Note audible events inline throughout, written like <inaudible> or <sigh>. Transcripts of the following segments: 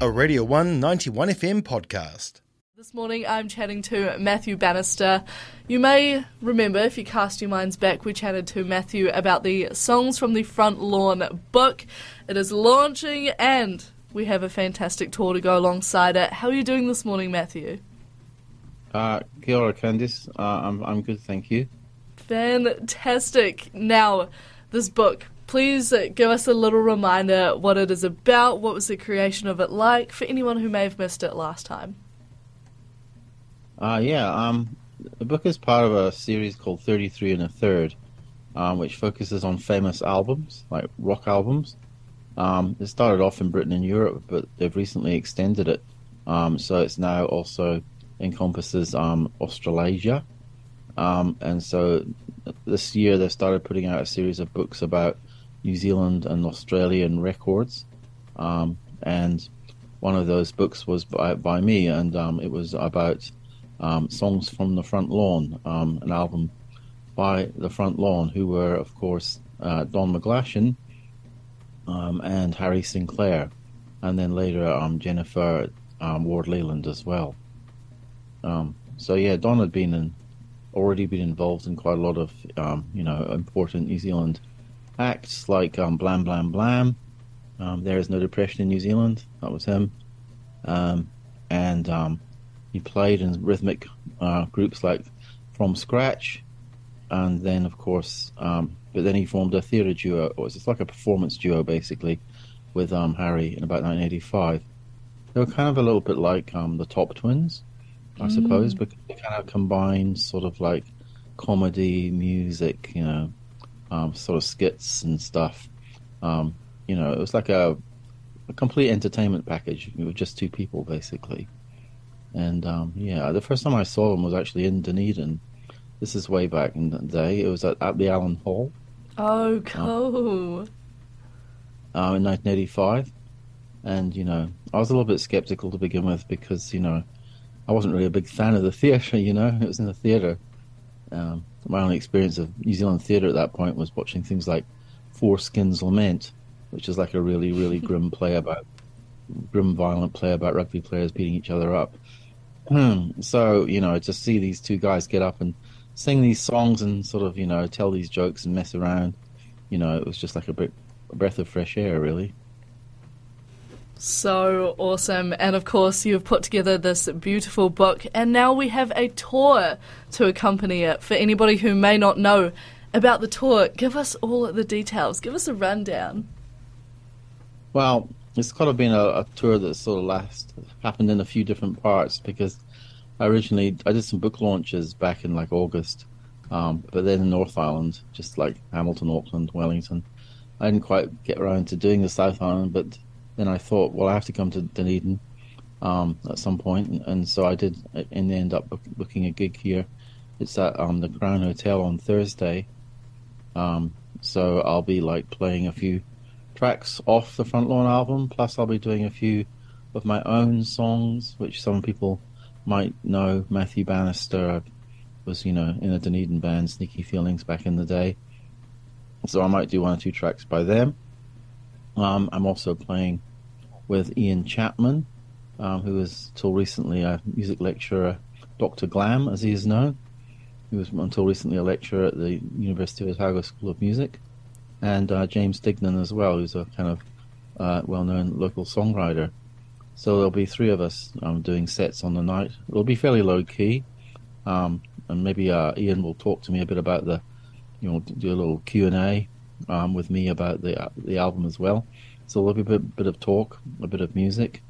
a Radio 1 91 FM podcast. This morning I'm chatting to Matthew Bannister. You may remember, if you cast your minds back, we chatted to Matthew about the Songs from the Front Lawn book. It is launching and we have a fantastic tour to go alongside it. How are you doing this morning, Matthew? Uh, kia ora, Candice. Uh, I'm, I'm good, thank you. Fantastic. Now, this book, please give us a little reminder what it is about, what was the creation of it like, for anyone who may have missed it last time. Uh, yeah, um, the book is part of a series called 33 and a Third, um, which focuses on famous albums, like rock albums. Um, it started off in Britain and Europe, but they've recently extended it. Um, so it's now also encompasses um, Australasia. Um, and so this year they've started putting out a series of books about New Zealand and Australian records. Um, and one of those books was by, by me, and it was about um, Songs from the Front Lawn, um, an album by the Front Lawn, who were, of course, uh, Don McGlashan um, and Harry Sinclair, and then later um, Jennifer um, Ward Lealand as well. Um, so yeah, Don had been in, already been involved in quite a lot of you know important New Zealand acts like Blam Blam Blam. there is no depression in New Zealand. That was him, and he played in rhythmic uh, groups like From Scratch, and then of course, um, but then he formed a theatre duo, or it's like a performance duo basically, with um, Harry in about 1985. They were kind of a little bit like um, the Topp Twins, I mm. suppose, because they kind of combined sort of like comedy, music, you know, um, sort of skits and stuff. Um, you know, it was like a, a complete entertainment package with just two people basically. And um, yeah, the first time I saw them was actually in Dunedin. This is way back in the day. It was at, at the Allen Hall. Oh, cool. Uh, in 1985. And, you know, I was a little bit skeptical to begin with because, you know, I wasn't really a big fan of the <laughs> theatre, you know. It was in the theatre. Um, my only experience of New Zealand theatre at that point was watching things like Foreskin's Lament, which is like a really, really <laughs> grim play about grim, violent play about rugby players beating each other up. Hmm. So, you know, to see these two guys get up and sing these songs and sort of, you know, tell these jokes and mess around, you know, it was just like a, bit, a breath of fresh air, really. So awesome. And of course, you've put together this beautiful book, and now we have a tour to accompany it. For anybody who may not know about the tour, give us all the details, give us a rundown. Well, it's kind of been a, a tour that sort of last happened in a few different parts because I originally I did some book launches back in like August, um, but then in North Island, just like Hamilton, Auckland, Wellington, I didn't quite get around to doing the South Island. But then I thought, well, I have to come to Dunedin um, at some point, and, and, so I did. In the end, up booking a gig here. It's at um, the Crown Hotel on Thursday. Um, so I'll be like playing a few tracks off the Front Lawn album. Plus, I'll be doing a few of my own songs, which some people might know. Matthew Bannister was, you know, in a Dunedin band, Sneaky Feelings, back in the day. So I might do one or two tracks by them. Um, I'm also playing with Ian Chapman, um, who was till recently a music lecturer, Dr. Glam, as he is known. He was until recently a lecturer at the University of Otago School of Music and uh, James Dignan as well, who's a kind of uh, well-known local songwriter. So there'll be three of us um, doing sets on the night. It'll be fairly low key, um, and maybe uh, Ian will talk to me a bit about the, you know, do a little Q and A um, with me about the the album as well. So there'll be a bit, bit of talk, a bit of music,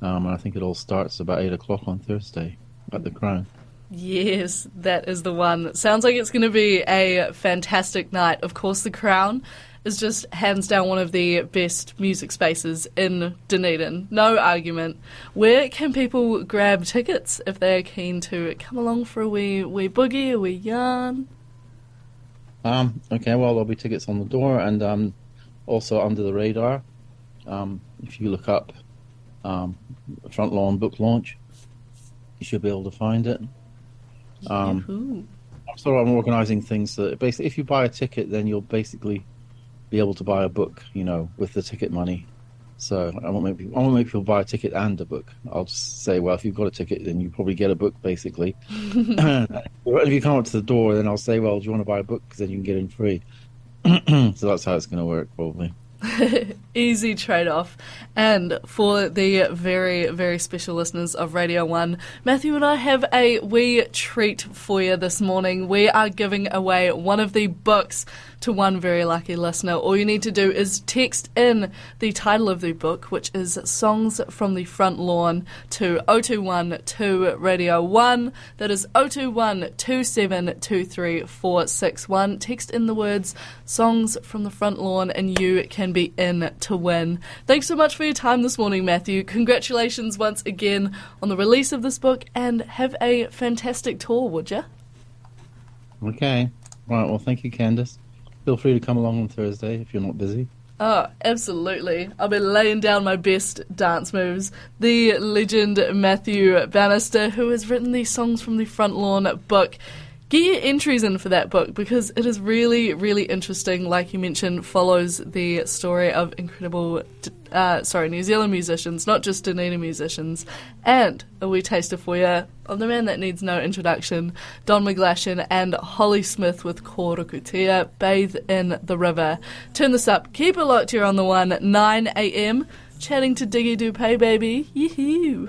um, and I think it all starts about eight o'clock on Thursday at the Crown. Yes, that is the one. Sounds like it's going to be a fantastic night. Of course, the Crown is just hands down one of the best music spaces in Dunedin. No argument. Where can people grab tickets if they're keen to come along for a wee wee boogie, a wee yarn? Um, okay, well there'll be tickets on the door and um, also under the radar. Um, if you look up um, front lawn book launch, you should be able to find it. Um, so I'm organising things that basically, if you buy a ticket, then you'll basically be able to buy a book, you know, with the ticket money. So I won't make people, I won't make people buy a ticket and a book. I'll just say, well, if you've got a ticket, then you probably get a book, basically. <laughs> <clears throat> if you come up to the door, then I'll say, well, do you want to buy a book? Because then you can get in free. <clears throat> so that's how it's going to work, probably. <laughs> Easy trade off. And for the very, very special listeners of Radio 1, Matthew and I have a wee treat for you this morning. We are giving away one of the books to one very lucky listener. All you need to do is text in the title of the book, which is Songs from the Front Lawn, to 0212 Radio 1. That is 021 2723461. Text in the words Songs from the Front Lawn, and you can be in to win. Thanks so much for your time this morning, Matthew. Congratulations once again on the release of this book, and have a fantastic tour, would you? Okay. Right. Well, thank you, Candice. Feel free to come along on Thursday if you're not busy. Oh, absolutely. I'll be laying down my best dance moves. The legend Matthew Bannister, who has written these songs from the Front Lawn book. Get your entries in for that book because it is really, really interesting. Like you mentioned, follows the story of incredible, uh, sorry, New Zealand musicians, not just Dunedin musicians, and a wee taster for you of the man that needs no introduction, Don McGlashan and Holly Smith with Kōrukutia, Bathe in the River. Turn this up, keep it locked here on the one, 9 a.m., chatting to Diggy Dupé, baby. Yee-hoo.